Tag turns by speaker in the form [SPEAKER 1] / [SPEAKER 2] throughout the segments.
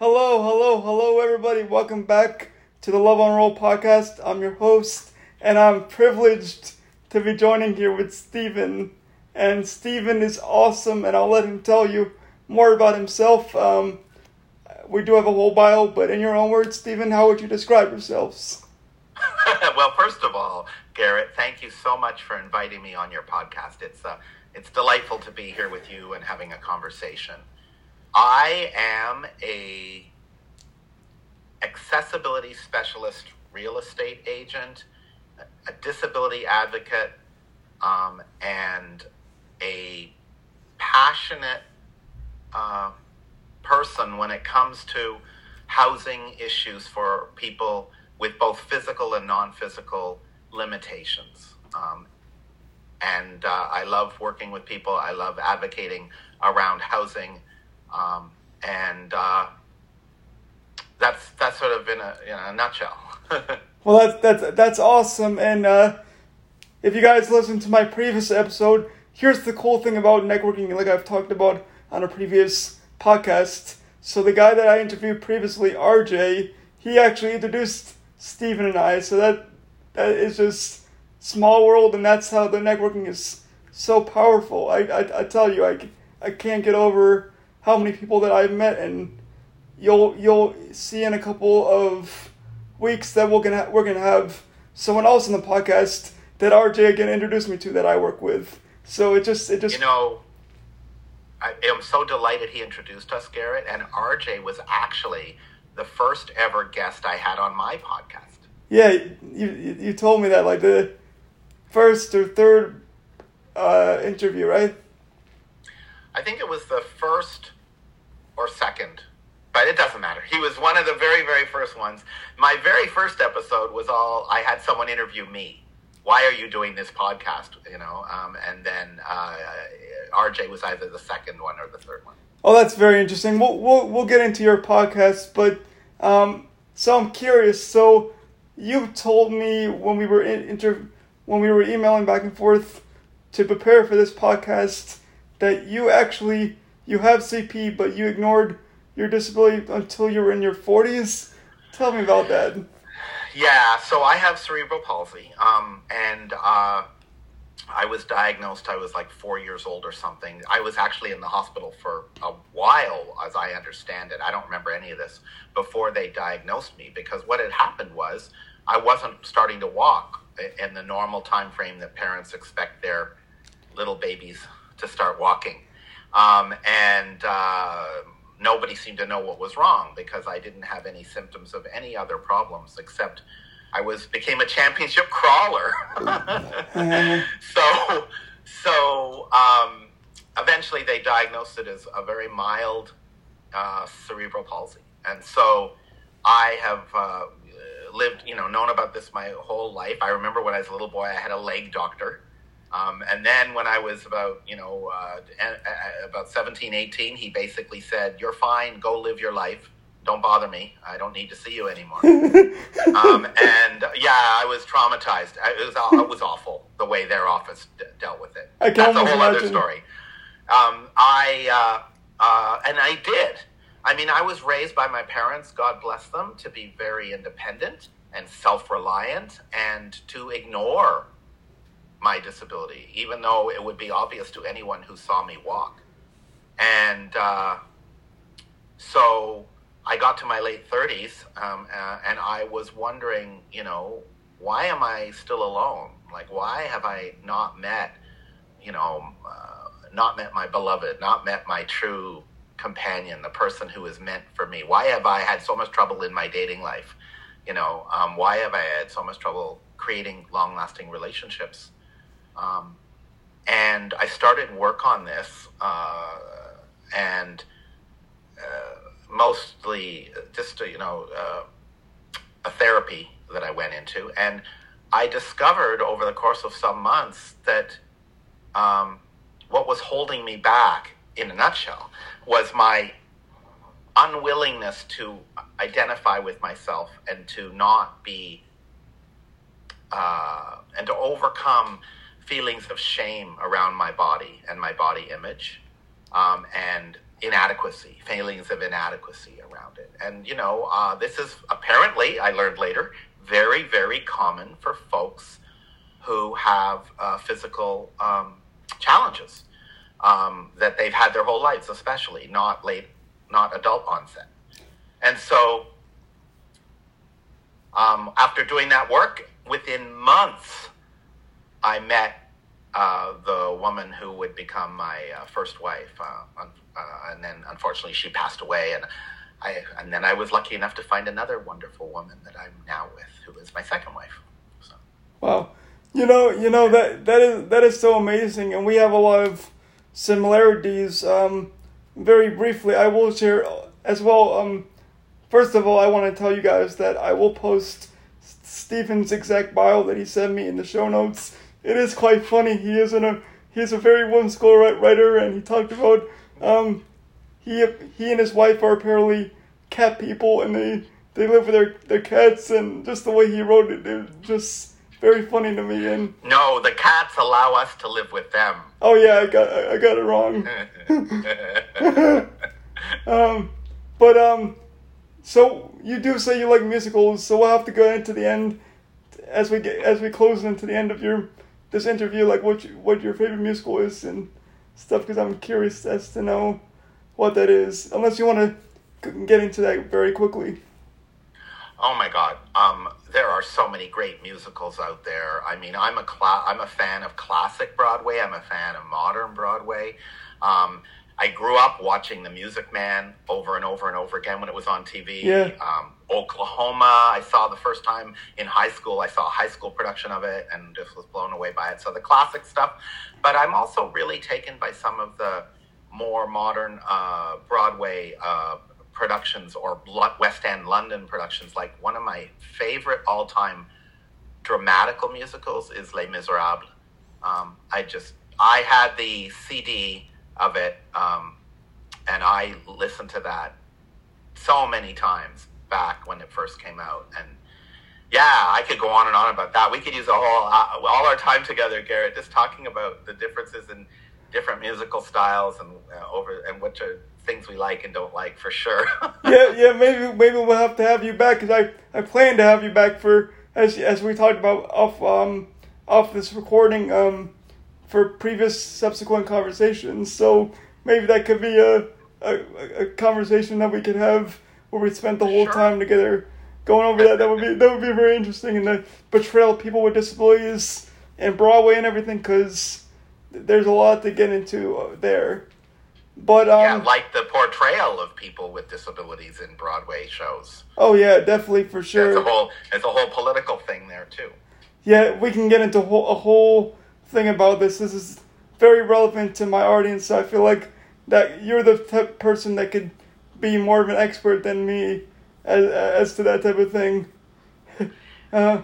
[SPEAKER 1] Hello, hello, hello, everybody. Welcome back to the Love on Roll podcast. I'm your host, and I'm privileged to be joining here with Stephen. And Stephen is awesome, and I'll let him tell you more about himself. Um, we do have a whole bio, but in your own words, Stephen, how would you describe yourselves?
[SPEAKER 2] well, first of all, Garrett, thank you so much for inviting me on your podcast. It's uh, it's delightful to be here with you and having a conversation. I am a accessibility specialist real estate agent, a disability advocate, um, and a passionate uh, person when it comes to housing issues for people with both physical and non-physical limitations. Um, and uh, I love working with people. I love advocating around housing, um, and uh, that's that's sort of in a in a nutshell.
[SPEAKER 1] well, that's that's that's awesome. And uh, if you guys listen to my previous episode, here's the cool thing about networking, like I've talked about on a previous podcast. So the guy that I interviewed previously, RJ, he actually introduced Stephen and I. So that that is just small world, and that's how the networking is so powerful. I I, I tell you, I, I can't get over how many people that I've met, and you'll you'll see in a couple of weeks that we're gonna we're gonna have someone else in the podcast that RJ again introduced me to that I work with. So it just it just
[SPEAKER 2] you know. I am so delighted he introduced us, Garrett. And RJ was actually the first ever guest I had on my podcast.
[SPEAKER 1] Yeah, you you told me that like the first or third uh, interview, right?
[SPEAKER 2] I think it was the first or second, but it doesn't matter. He was one of the very very first ones. My very first episode was all I had someone interview me. Why are you doing this podcast? You know, um, and then uh, RJ was either the second one or the third one.
[SPEAKER 1] Oh, that's very interesting. We'll we'll, we'll get into your podcast, but um, so I'm curious. So you told me when we were in inter when we were emailing back and forth to prepare for this podcast that you actually you have CP, but you ignored your disability until you were in your 40s. Tell me about that.
[SPEAKER 2] Yeah, so I have cerebral palsy, um, and uh, I was diagnosed. I was like four years old or something. I was actually in the hospital for a while, as I understand it. I don't remember any of this before they diagnosed me because what had happened was I wasn't starting to walk in the normal time frame that parents expect their little babies to start walking, um, and uh, nobody seemed to know what was wrong because I didn't have any symptoms of any other problems except I was became a championship crawler. so so um, eventually they diagnosed it as a very mild uh, cerebral palsy, and so I have uh, lived, you know, known about this my whole life. I remember when I was a little boy, I had a leg doctor. Um, and then when I was about, you know, uh, about 17, 18, he basically said, You're fine, go live your life don't bother me. I don't need to see you anymore. um, and yeah, I was traumatized. It was it was awful the way their office d- dealt with it.
[SPEAKER 1] I
[SPEAKER 2] That's a whole
[SPEAKER 1] imagine.
[SPEAKER 2] other story. Um, I uh, uh, and I did. I mean, I was raised by my parents, God bless them, to be very independent and self-reliant, and to ignore my disability, even though it would be obvious to anyone who saw me walk. And uh, so I got to my late 30s um, uh, and I was wondering, you know, why am I still alone? Like, why have I not met, you know, uh, not met my beloved, not met my true companion, the person who is meant for me? Why have I had so much trouble in my dating life? You know, um, why have I had so much trouble creating long lasting relationships? Um, and I started work on this uh, and uh, mostly just you know uh, a therapy that I went into, and I discovered over the course of some months that um, what was holding me back, in a nutshell, was my unwillingness to identify with myself and to not be uh, and to overcome feelings of shame around my body and my body image um, and inadequacy, feelings of inadequacy around it. And, you know, uh, this is apparently, I learned later, very, very common for folks who have uh, physical um, challenges um, that they've had their whole lives, especially not late, not adult onset. And so, um, after doing that work, within months, I met uh, the woman who would become my uh, first wife, uh, uh, and then unfortunately she passed away, and I and then I was lucky enough to find another wonderful woman that I'm now with, who is my second wife. So.
[SPEAKER 1] Wow, you know, you know that that is that is so amazing, and we have a lot of similarities. Um, very briefly, I will share as well. Um, first of all, I want to tell you guys that I will post Stephen's exact bio that he sent me in the show notes. It is quite funny. He is in a he's a very whimsical writer, and he talked about um, he he and his wife are apparently cat people, and they they live with their their cats, and just the way he wrote it, it just very funny to me. And
[SPEAKER 2] no, the cats allow us to live with them.
[SPEAKER 1] Oh yeah, I got I got it wrong. um, but um, so you do say you like musicals, so we'll have to go into the end as we get as we close into the end of your this interview, like what you, what your favorite musical is and stuff, because I'm curious as to know what that is. Unless you want to get into that very quickly.
[SPEAKER 2] Oh my God. Um, there are so many great musicals out there. I mean, I'm a I'm a fan of classic Broadway. I'm a fan of modern Broadway. Um, I grew up watching The Music Man over and over and over again when it was on TV.
[SPEAKER 1] Yeah.
[SPEAKER 2] Um, Oklahoma, I saw the first time in high school. I saw a high school production of it and just was blown away by it. So the classic stuff. But I'm also really taken by some of the more modern uh, Broadway uh, productions or West End London productions. Like one of my favorite all time dramatical musicals is Les Miserables. Um, I just, I had the CD of it um, and I listened to that so many times back when it first came out. And yeah, I could go on and on about that. We could use a whole, uh, all our time together, Garrett, just talking about the differences in different musical styles and uh, over and which are things we like and don't like for sure.
[SPEAKER 1] yeah, yeah. Maybe maybe we'll have to have you back because I I plan to have you back for as as we talked about off um off this recording um for previous subsequent conversations. So maybe that could be a a, a conversation that we could have where we spent the whole sure. time together going over that. That would be that would be very interesting and the portrayal of people with disabilities and Broadway and everything because there's a lot to get into uh, there. But um,
[SPEAKER 2] yeah, like the portrayal of people with disabilities in Broadway shows.
[SPEAKER 1] Oh yeah, definitely for sure.
[SPEAKER 2] It's a whole it's a whole political thing there too.
[SPEAKER 1] Yeah, we can get into a whole, a whole thing about this. This is very relevant to my audience. So I feel like that you're the type person that could be more of an expert than me as as to that type of thing. uh,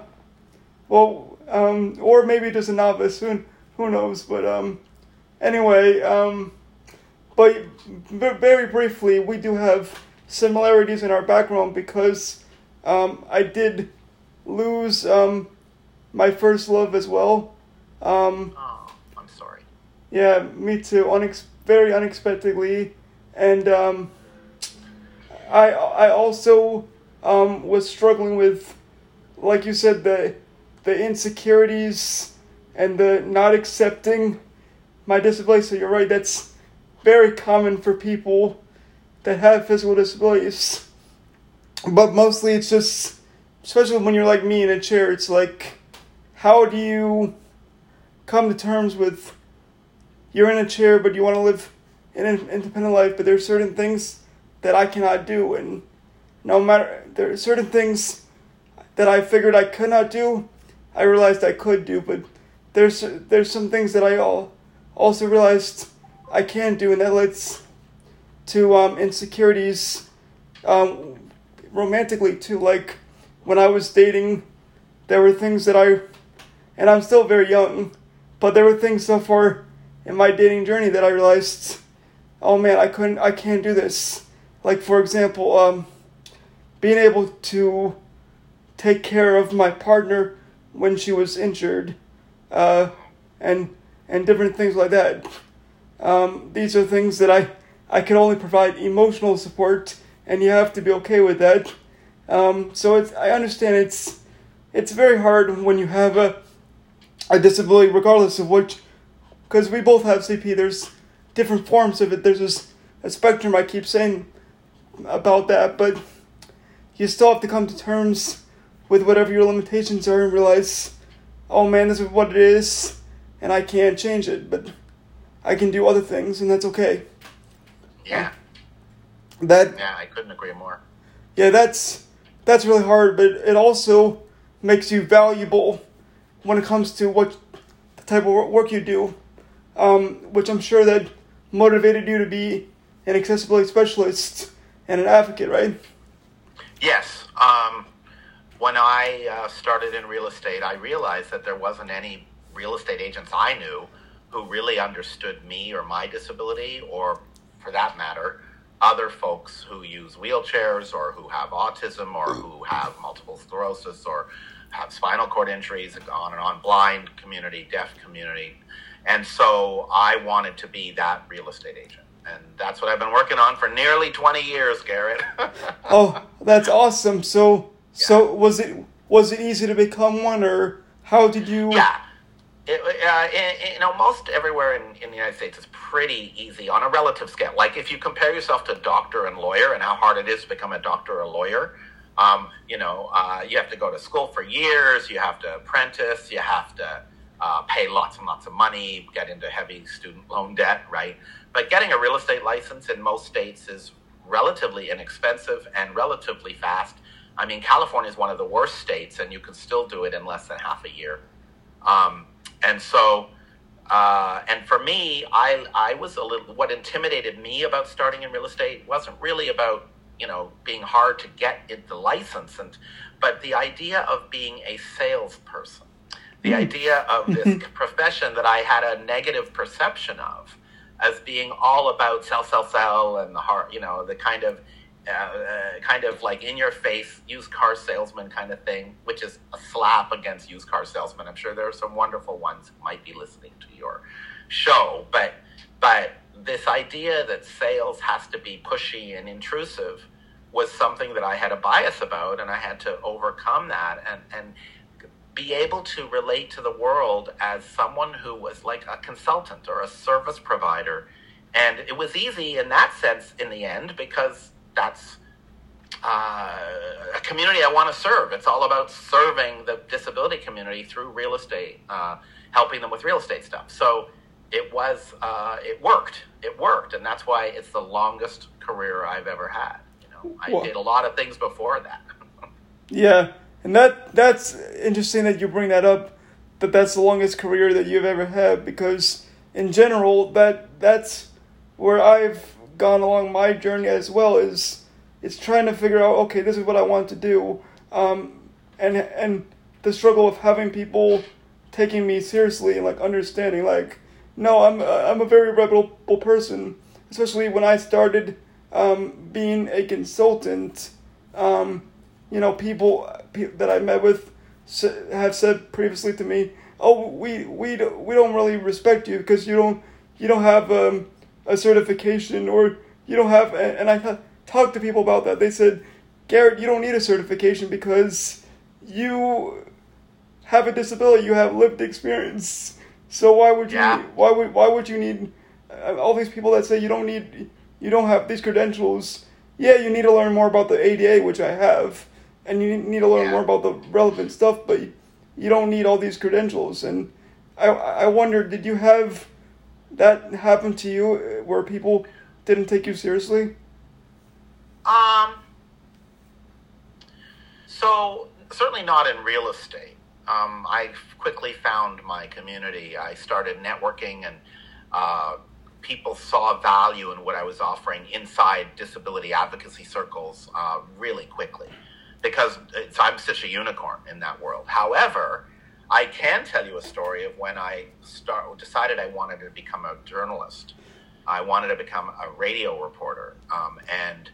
[SPEAKER 1] well, um, or maybe just a novice. Who who knows? But um, anyway, um but very briefly, we do have similarities in our background because um, I did lose um, my first love as well. Um,
[SPEAKER 2] oh, I'm sorry.
[SPEAKER 1] Yeah, me too. Unex- very unexpectedly, and um, I I also um, was struggling with, like you said, the the insecurities and the not accepting my disability. So you're right. That's very common for people that have physical disabilities. But mostly it's just, especially when you're like me in a chair, it's like, how do you come to terms with you're in a chair, but you want to live an independent life, but there are certain things that I cannot do, and no matter there are certain things that I figured I could not do, I realized I could do, but there's there's some things that I all also realized I can do, and that leads to um, insecurities um, romantically too. Like when I was dating, there were things that I, and I'm still very young, but there were things so far in my dating journey that I realized, oh man, I couldn't, I can't do this. Like for example, um, being able to take care of my partner when she was injured, uh, and and different things like that. Um, these are things that I I can only provide emotional support, and you have to be okay with that. Um, so it's I understand it's it's very hard when you have a a disability, regardless of which, because we both have CP. There's different forms of it. There's this a spectrum. I keep saying about that, but you still have to come to terms with whatever your limitations are and realize, oh man, this is what it is, and I can't change it, but I can do other things, and that's okay.
[SPEAKER 2] Yeah.
[SPEAKER 1] That
[SPEAKER 2] Yeah, I couldn't agree more.
[SPEAKER 1] yeah, that's that's really hard, but it also makes you valuable when it comes to what the type of work you do, um, which I'm sure that motivated you to be an accessibility specialist and an advocate, right?
[SPEAKER 2] Yes. Um, when I uh, started in real estate, I realized that there wasn't any real estate agents I knew who really understood me or my disability, or for that matter, other folks who use wheelchairs or who have autism or who have multiple sclerosis or have spinal cord injuries, on and on, blind community, deaf community. And so I wanted to be that real estate agent. And that's what I've been working on for nearly 20 years, Garrett.
[SPEAKER 1] Oh, that's awesome. So, so was it was it easy to become one, or how did you?
[SPEAKER 2] Yeah. It, uh, in, you know, most everywhere in, in the United States is pretty easy on a relative scale. Like if you compare yourself to doctor and lawyer and how hard it is to become a doctor or a lawyer, um, you know, uh, you have to go to school for years, you have to apprentice, you have to uh, pay lots and lots of money, get into heavy student loan debt, right? But getting a real estate license in most states is relatively inexpensive and relatively fast. I mean, California is one of the worst states, and you can still do it in less than half a year. Um, and so, uh, and for me, I I was a little. What intimidated me about starting in real estate wasn't really about you know being hard to get it, the license, and but the idea of being a salesperson, the idea of this profession that I had a negative perception of as being all about sell, sell, sell, and the heart, you know, the kind of uh, uh, kind of like in your face used car salesman kind of thing, which is a slap against used car salesmen. I'm sure there are some wonderful ones who might be listening to your show, but but this idea that sales has to be pushy and intrusive was something that I had a bias about, and I had to overcome that and and be able to relate to the world as someone who was like a consultant or a service provider. And it was easy in that sense in the end because that's uh, a community I want to serve. It's all about serving the disability community through real estate, uh, helping them with real estate stuff. So it was, uh, it worked. It worked, and that's why it's the longest career I've ever had. You know, I
[SPEAKER 1] Well-
[SPEAKER 2] did a lot of things before that.
[SPEAKER 1] Yeah, and that that's interesting that you bring that up. That that's the longest career that you've ever had because in general that that's where I've gone along my journey as well. Is it's trying to figure out okay, this is what I want to do, um, and and the struggle of having people taking me seriously and like understanding like no, I'm I'm a very reputable person, especially when I started um, being a consultant. Um, you know, people that I met with have said previously to me, "Oh, we we don't, we don't really respect you because you don't you don't have um, a certification or you don't have." And I talked to people about that. They said, "Garrett, you don't need a certification because you have a disability. You have lived experience. So why would you
[SPEAKER 2] Yeah.
[SPEAKER 1] why would why would you need uh, all these people that say you don't need you don't have these credentials?" Yeah, you need to learn more about the ADA, which I have, and you need to learn
[SPEAKER 2] Yeah.
[SPEAKER 1] more about the relevant stuff, but you don't need all these credentials. And I, I wonder, did you have that happen to you uh, where people didn't take you seriously?
[SPEAKER 2] Um, so certainly not in real estate. Um, I quickly found my community. I started networking, and uh, people saw value in what I was offering inside disability advocacy circles uh, really quickly because I'm such a unicorn in that world. However, I can tell you a story of when I start, decided I wanted to become a journalist. I wanted to become a radio reporter, um, and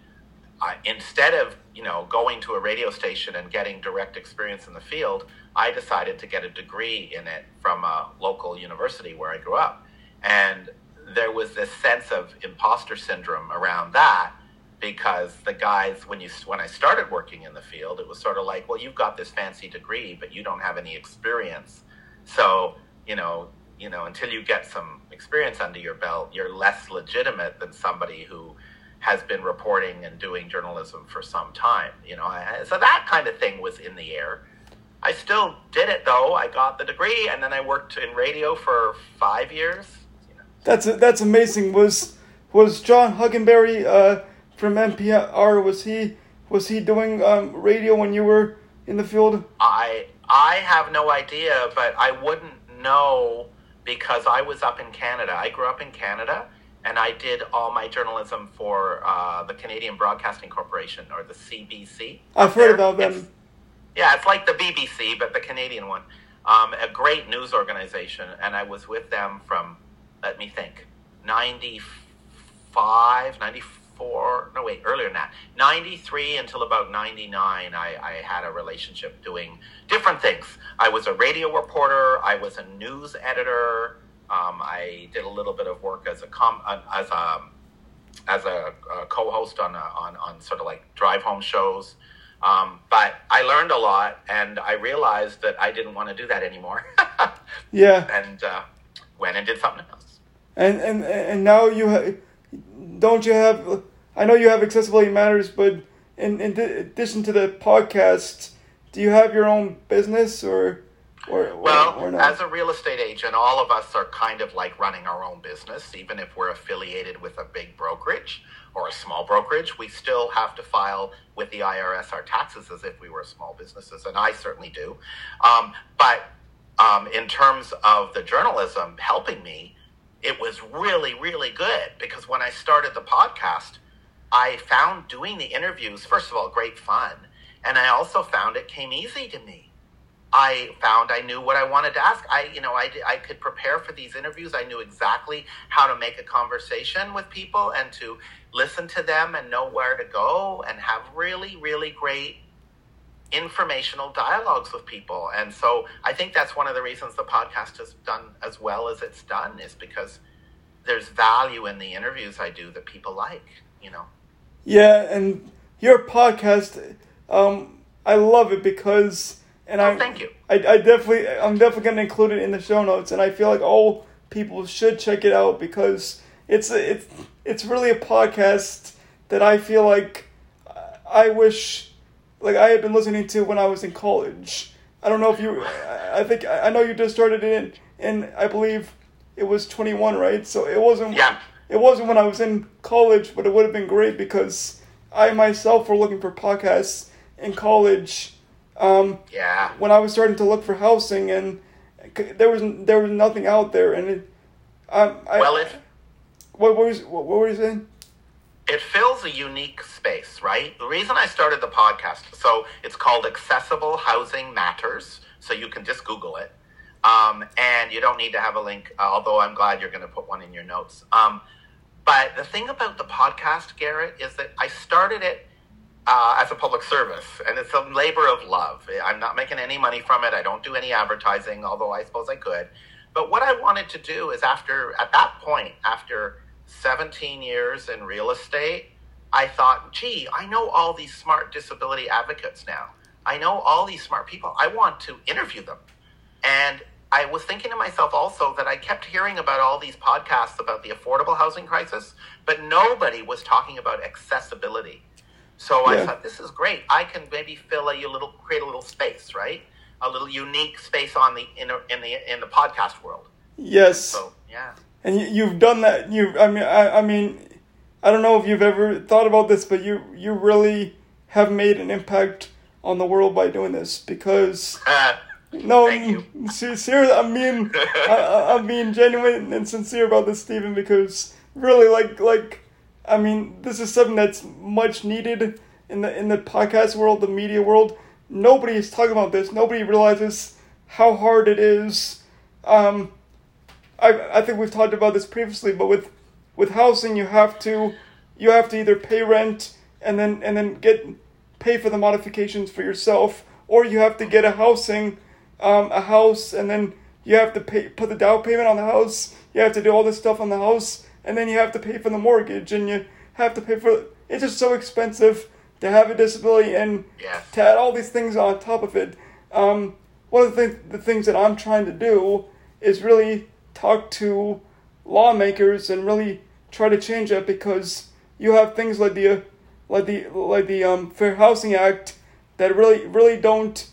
[SPEAKER 2] I, instead of you know going to a radio station and getting direct experience in the field, I decided to get a degree in it from a local university where I grew up, and there was this sense of imposter syndrome around that because the guys when you when I started working in the field, it was sort of like, well, you've got this fancy degree, but you don't have any experience. So you know, you know, until you get some experience under your belt, you're less legitimate than somebody who has been reporting and doing journalism for some time. You know, so that kind of thing was in the air. I still did it though. I got the degree, and then I worked in radio for five years. You know.
[SPEAKER 1] That's that's amazing. Was was John Hockenberry uh, from NPR? Was he was he doing um, radio when you were in the field?
[SPEAKER 2] I I have no idea, but I wouldn't know because I was up in Canada. I grew up in Canada, and I did all my journalism for uh, the Canadian Broadcasting Corporation or the CBC.
[SPEAKER 1] I've heard about them. It's,
[SPEAKER 2] yeah, it's like the BBC, but the Canadian one. Um, a great news organization, and I was with them from, let me think, 95, 94, no, wait, earlier than that. 93 until about 99, I, I had a relationship doing different things. I was a radio reporter, I was a news editor, um, I did a little bit of work as a com- uh, as a as a, a co-host on, a, on on sort of like drive home shows. Um, but I learned a lot, and I realized that I didn't want to do that anymore.
[SPEAKER 1] yeah.
[SPEAKER 2] And uh, went and did something else.
[SPEAKER 1] And and and now you ha- don't you have? I know you have accessibility matters, but in in addition to the podcast, do you have your own business or? Or,
[SPEAKER 2] well, or as a real estate agent, all of us are kind of like running our own business, even if we're affiliated with a big brokerage or a small brokerage, we still have to file with the IRS our taxes as if we were small businesses, and I certainly do. Um, but um, in terms of the journalism helping me, it was really, really good because when I started the podcast, I found doing the interviews, first of all, great fun. And I also found it came easy to me. I found I knew what I wanted to ask. I, you know, I, I could prepare for these interviews. I knew exactly how to make a conversation with people and to listen to them and know where to go and have really, really great informational dialogues with people. And so I think that's one of the reasons the podcast has done as well as it's done is because there's value in the interviews I do that people like, you know.
[SPEAKER 1] Yeah, and your podcast, um, I love it because and
[SPEAKER 2] oh, I thank you.
[SPEAKER 1] I, I definitely I'm definitely gonna include it in the show notes, and I feel like all people should check it out because it's a, it's it's really a podcast that I feel like I wish like I had been listening to when I was in college. I don't know if you I think I know you just started it in, in I believe it was 21, right? So it wasn't
[SPEAKER 2] yeah.
[SPEAKER 1] it wasn't when I was in college, but it would have been great because I myself were looking for podcasts in college um,
[SPEAKER 2] yeah.
[SPEAKER 1] When I was starting to look for housing, and there was there was nothing out there, and it. Um, I,
[SPEAKER 2] well, it.
[SPEAKER 1] What, what was what, what were you saying?
[SPEAKER 2] It fills a unique space, right? The reason I started the podcast, so it's called Accessible Housing Matters, so you can just Google it, um, and you don't need to have a link. Although I'm glad you're going to put one in your notes. Um, but the thing about the podcast, Garrett, is that I started it uh, as a public service, and it's a labor of love. I'm not making any money from it. I don't do any advertising, although I suppose I could. But what I wanted to do is, after at that point, after 17 years in real estate, I thought, gee, I know all these smart disability advocates now. I know all these smart people. I want to interview them. And I was thinking to myself also that I kept hearing about all these podcasts about the affordable housing crisis, but nobody was talking about accessibility. So yeah. I thought this is great. I can maybe fill a little, create a little space, right? A little unique space on the in, a, in the in the podcast world.
[SPEAKER 1] Yes.
[SPEAKER 2] So yeah.
[SPEAKER 1] And you, have done that. You, I mean, I, I mean, I don't know if you've ever thought about this, but you you really have made an impact on the world by doing this because. no, seriously, I mean, I, I'm being genuine and sincere about this, Stephen, because really, like, like I mean, this is something that's much needed in the in the podcast world, the media world. Nobody is talking about this. Nobody realizes how hard it is. Um, I I think we've talked about this previously, but with with housing, you have to you have to either pay rent and then and then get pay for the modifications for yourself, or you have to get a housing um, a house and then you have to pay put the down payment on the house. You have to do all this stuff on the house and then you have to pay for the mortgage, and you have to pay for. It's just so expensive to have a disability, and to add all these things on top of it. Um, one of the, th- the things that I'm trying to do is really talk to lawmakers and really try to change that because you have things like the like the like the um, Fair Housing Act that really really don't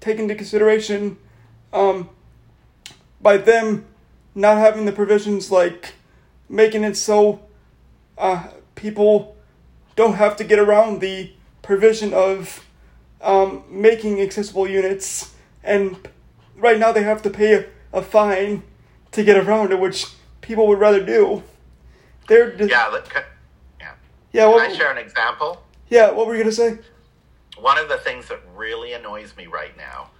[SPEAKER 1] take into consideration um, by them not having the provisions like making it so uh, people don't have to get around the provision of um, making accessible units, and right now they have to pay a, a fine to get around it, which people would rather do. They're just,
[SPEAKER 2] Yeah, look, can, yeah.
[SPEAKER 1] yeah.
[SPEAKER 2] Can
[SPEAKER 1] What,
[SPEAKER 2] I share an example?
[SPEAKER 1] yeah, what were you gonna say?
[SPEAKER 2] One of the things that really annoys me right now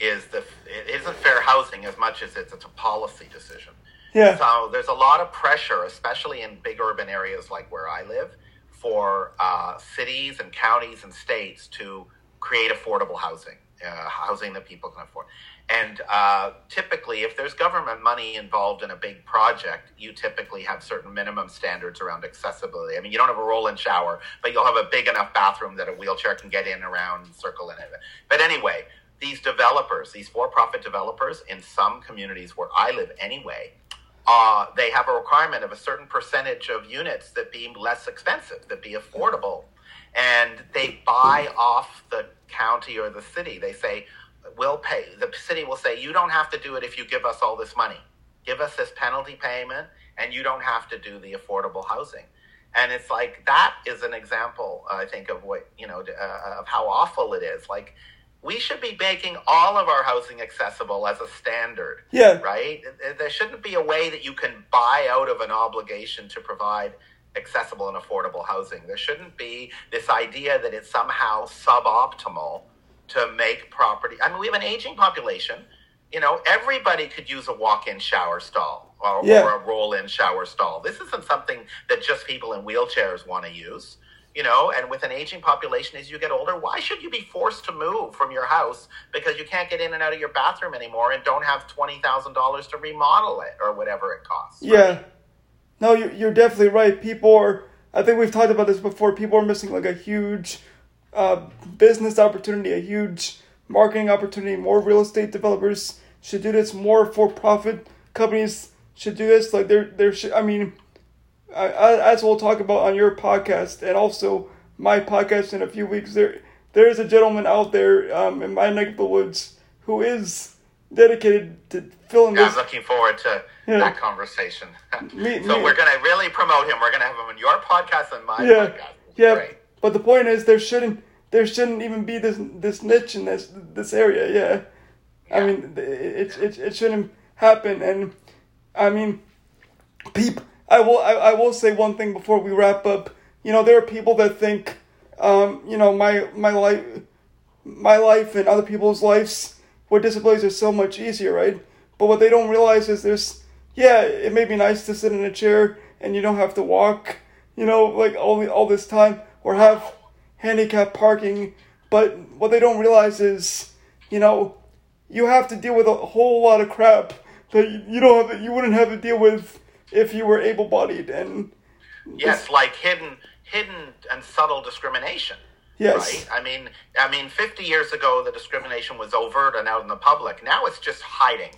[SPEAKER 2] is the it isn't fair housing as much as it's, it's a policy decision.
[SPEAKER 1] Yeah,
[SPEAKER 2] So there's a lot of pressure, especially in big urban areas like where I live, for uh, cities and counties and states to create affordable housing, uh, housing that people can afford. And uh, typically, if there's government money involved in a big project, you typically have certain minimum standards around accessibility. I mean, you don't have a roll-in shower, but you'll have a big enough bathroom that a wheelchair can get in, around, and circle in it. But anyway, these developers, these for-profit developers, in some communities where I live anyway, uh, they have a requirement of a certain percentage of units that be less expensive, that be affordable, and they buy off the county or the city. They say, "We'll pay." The city will say, "You don't have to do it if you give us all this money. Give us this penalty payment, and you don't have to do the affordable housing." And it's like that is an example, I think, of what you know uh, of how awful it is. Like we should be making all of our housing accessible as a standard
[SPEAKER 1] yeah,
[SPEAKER 2] right? There shouldn't be a way that you can buy out of an obligation to provide accessible and affordable housing. There shouldn't be this idea that it's somehow suboptimal to make property. I mean, we have an aging population. You know, everybody could use a walk-in shower stall or,
[SPEAKER 1] Yeah.
[SPEAKER 2] or a roll-in shower stall. This isn't something that just people in wheelchairs want to use. You know, and with an aging population as you get older, why should you be forced to move from your house because you can't get in and out of your bathroom anymore and don't have twenty thousand dollars to remodel it or whatever it costs?
[SPEAKER 1] yeah. No, you're you're definitely right. People are. I think we've talked about this before. People are missing like a huge uh, business opportunity, a huge marketing opportunity. More real estate developers should do this. More for-profit companies should do this. Like there, there should. I mean, as we'll talk about on your podcast and also my podcast in a few weeks, there there is a gentleman out there um, in my neck of the woods who is dedicated to filling
[SPEAKER 2] Yeah,
[SPEAKER 1] this.
[SPEAKER 2] I'm looking forward to
[SPEAKER 1] Yeah.
[SPEAKER 2] that conversation.
[SPEAKER 1] Me-
[SPEAKER 2] so
[SPEAKER 1] me-
[SPEAKER 2] we're going to really promote him. We're going to have him on your podcast and my
[SPEAKER 1] yeah,
[SPEAKER 2] podcast. It's
[SPEAKER 1] yeah.
[SPEAKER 2] Great.
[SPEAKER 1] But the point is, there shouldn't there shouldn't even be this this niche in this this area. Yeah, I mean, it it it shouldn't happen. And I mean, peop. I will I, I will say one thing before we wrap up. You know, there are people that think, um, you know, my my life, my life and other people's lives with disabilities are so much easier, right? But what they don't realize is there's, yeah, it may be nice to sit in a chair and you don't have to walk, you know, like all all this time or have handicap parking. But what they don't realize is, you know, you have to deal with a whole lot of crap that you- you don't have, you wouldn't have to deal with if you were able-bodied and
[SPEAKER 2] Yes, like hidden, hidden and subtle discrimination.
[SPEAKER 1] yes,
[SPEAKER 2] Right. I mean, I mean, 50 years ago, the discrimination was overt and out in the public. Now it's just hiding.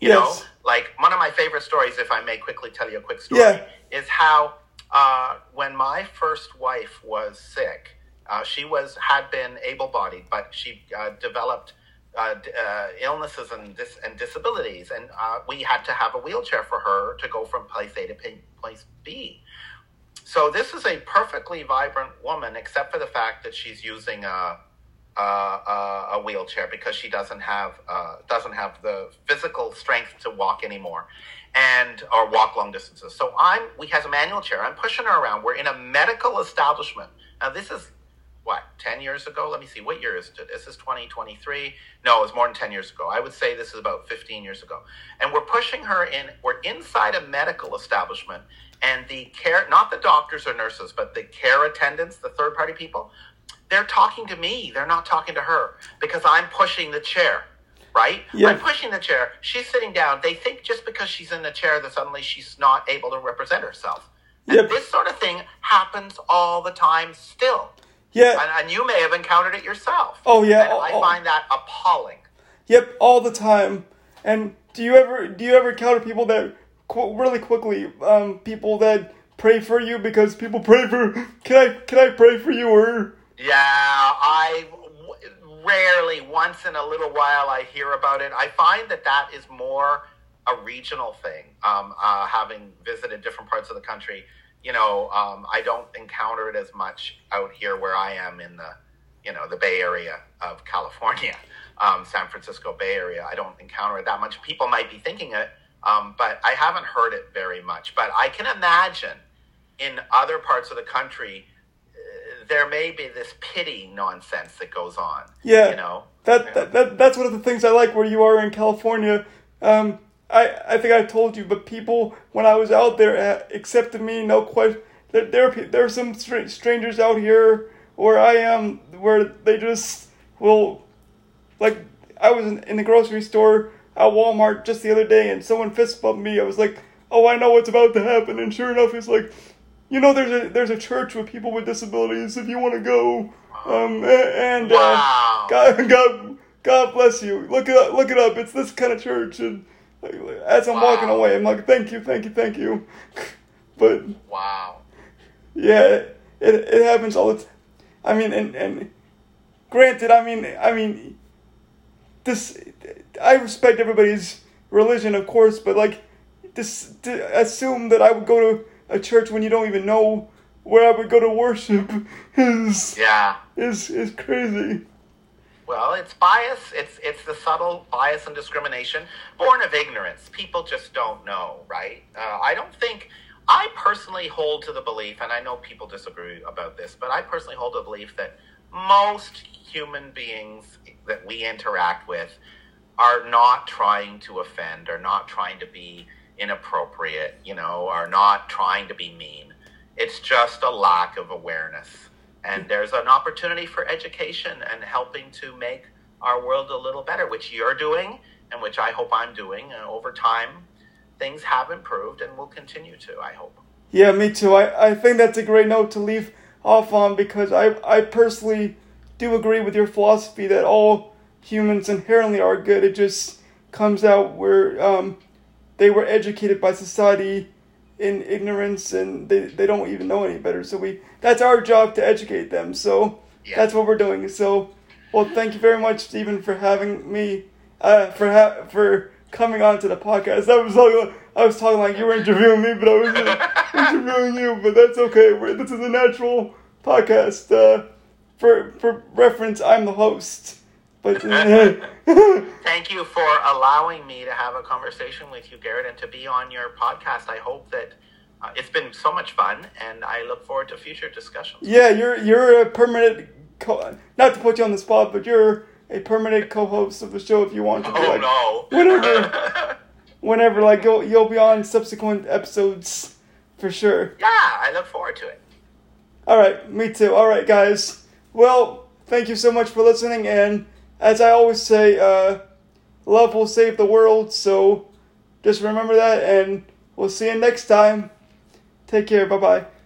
[SPEAKER 2] You
[SPEAKER 1] Yes.
[SPEAKER 2] know, like one of my favorite stories, if I may quickly tell you a quick story,
[SPEAKER 1] Yeah.
[SPEAKER 2] is how uh, when my first wife was sick, uh, she was had been able-bodied, but she uh, developed uh, uh, illnesses and dis- and disabilities, and uh, we had to have a wheelchair for her to go from place A to p- place B. So this is a perfectly vibrant woman, except for the fact that she's using a a, a, wheelchair because she doesn't have uh, doesn't have the physical strength to walk anymore, and or walk long distances. So I'm we has a manual chair. I'm pushing her around. We're in a medical establishment. Now this is what 10 years ago let me see what year is it this is 2023 no it was more than 10 years ago i would say this is about 15 years ago and we're pushing her in we're inside a medical establishment and the care not the doctors or nurses but the care attendants the third party people they're talking to me they're not talking to her because i'm pushing the chair right?
[SPEAKER 1] Yeah.
[SPEAKER 2] I'm pushing the chair. She's sitting down. They think just because she's in the chair that suddenly she's not able to represent herself. And
[SPEAKER 1] Yep.
[SPEAKER 2] this sort of thing happens all the time still.
[SPEAKER 1] Yeah.
[SPEAKER 2] And, and you may have encountered it yourself.
[SPEAKER 1] Oh, yeah.
[SPEAKER 2] And I
[SPEAKER 1] Oh,
[SPEAKER 2] find that appalling.
[SPEAKER 1] Yep, all the time. And do you ever do you ever encounter people that qu- really quickly um people that pray for you because people pray for can I can I pray for you or
[SPEAKER 2] Yeah, I w- rarely, once in a little while, I hear about it. I find that that is more a regional thing. Um, uh, having visited different parts of the country, you know, um, I don't encounter it as much out here where I am in the, you know, the Bay Area of California, um, San Francisco Bay Area. I don't encounter it that much. People might be thinking it, um, but I haven't heard it very much. But I can imagine in other parts of the country uh, there may be this pity nonsense that goes on.
[SPEAKER 1] Yeah.
[SPEAKER 2] you know.
[SPEAKER 1] that, that, that that's one of the things I like where you are in California. Um I I think I told you but people when I was out there uh, accepted me no question there there are, there are some str- strangers out here where I am where they just will like I was in, in the grocery store at Walmart just the other day and someone fist bumped me. I was like, "Oh, I know what's about to happen." And sure enough, he's like, "You know, there's a there's a church with people with disabilities if you want to go." Um, and uh,
[SPEAKER 2] Wow.
[SPEAKER 1] God, God, God bless you. Look it up. Look it up. It's this kind of church. And as I'm walking away, I'm like, "Thank you, thank you, thank you." But
[SPEAKER 2] Wow.
[SPEAKER 1] yeah, it, it, it happens all the time. I mean, and, and granted, I mean, I mean, this, I respect everybody's religion, of course, but like, this, to assume that I would go to a church when you don't even know where I would go to worship is,
[SPEAKER 2] Yeah.
[SPEAKER 1] is, is crazy.
[SPEAKER 2] Well, it's bias. It's it's the subtle bias and discrimination born of ignorance. People just don't know, right? Uh, I don't think. I personally hold to the belief, and I know people disagree about this, but I personally hold the belief that most human beings that we interact with are not trying to offend, are not trying to be inappropriate, you know, are not trying to be mean. It's just a lack of awareness. And there's an opportunity for education and helping to make our world a little better, which you're doing and which I hope I'm doing. And over time, things have improved and will continue to, I hope.
[SPEAKER 1] Yeah, me too. I, I think that's a great note to leave off on because I, I personally do agree with your philosophy that all humans inherently are good. It just comes out where um, they were educated by society in ignorance and they, they don't even know any better. So we that's our job to educate them. So
[SPEAKER 2] Yeah.
[SPEAKER 1] that's what we're doing. So well, thank you very much, Stephen, for having me, uh, for ha- for coming on to the podcast. I was talking, I was talking like you were interviewing me, but I was uh, interviewing you. But that's okay. We're, this is a natural podcast. Uh, for for reference, I'm the host. But
[SPEAKER 2] Thank you for allowing me to have a conversation with you, Garrett, and to be on your podcast. I hope that uh, it's been so much fun, and I look forward to future discussions.
[SPEAKER 1] yeah, you're you're a permanent. Co- not to put you on the spot, but you're a permanent co-host of the show if you want to. be like,
[SPEAKER 2] Oh
[SPEAKER 1] Whatever. Whenever, like you'll you'll be on subsequent episodes for sure.
[SPEAKER 2] yeah, I look forward to it.
[SPEAKER 1] All right, me too. All right, guys. Well, thank you so much for listening, and as I always say, uh, love will save the world. So just remember that, and we'll see you next time. Take care. Bye bye.